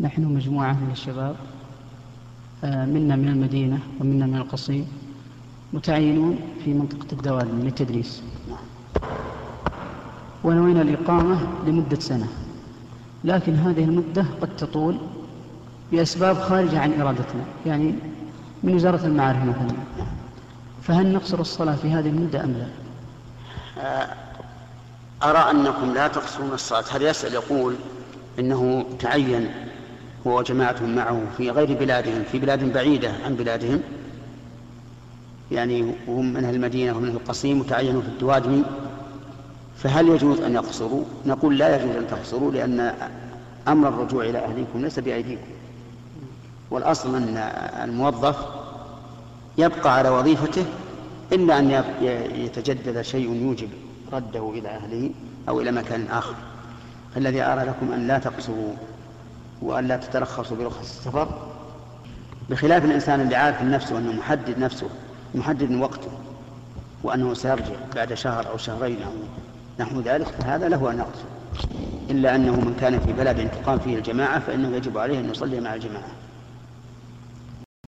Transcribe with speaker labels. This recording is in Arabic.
Speaker 1: نحن مجموعة من الشباب آه، منا من المدينة ومنا من القصيم متعينون في منطقة الدوالي للتدريس ونوينا الإقامة لمدة سنة. لكن هذه المدة قد تطول بأسباب خارجة عن إرادتنا يعني من وزارة المعارف مثلا. فهل نقصر الصلاة في هذه المدة أم لا؟
Speaker 2: آه، أرى أنكم لا تقصرون الصلاة. هل يسأل يقول إنه تعين هو وجماعة معه في غير بلادهم في بلاد بعيدة عن بلادهم. يعني هم من أهل المدينة ومن أهل القصيم وتعينوا في الدوادمي فهل يجوز أن يقصروا؟ نقول لا يجوز أن تقصروا لأن أمر الرجوع إلى أهليكم ليس بأيديكم. والأصل أن الموظف يبقى على وظيفته إلا أن يتجدد شيء يوجب رده إلى أهله أو إلى مكان آخر. الذي أرى لكم أن لا تقصروا. وأن لا تترخصوا برخص السفر بخلاف الإنسان اللي عارف نفسه أنه محدد نفسه محدد وقته وأنه سيرجع بعد شهر أو شهرين أو نحو ذلك فهذا له أن يقصر إلا أنه من كان في بلد تقام فيه الجماعة فإنه يجب عليه أن يصلي مع الجماعة.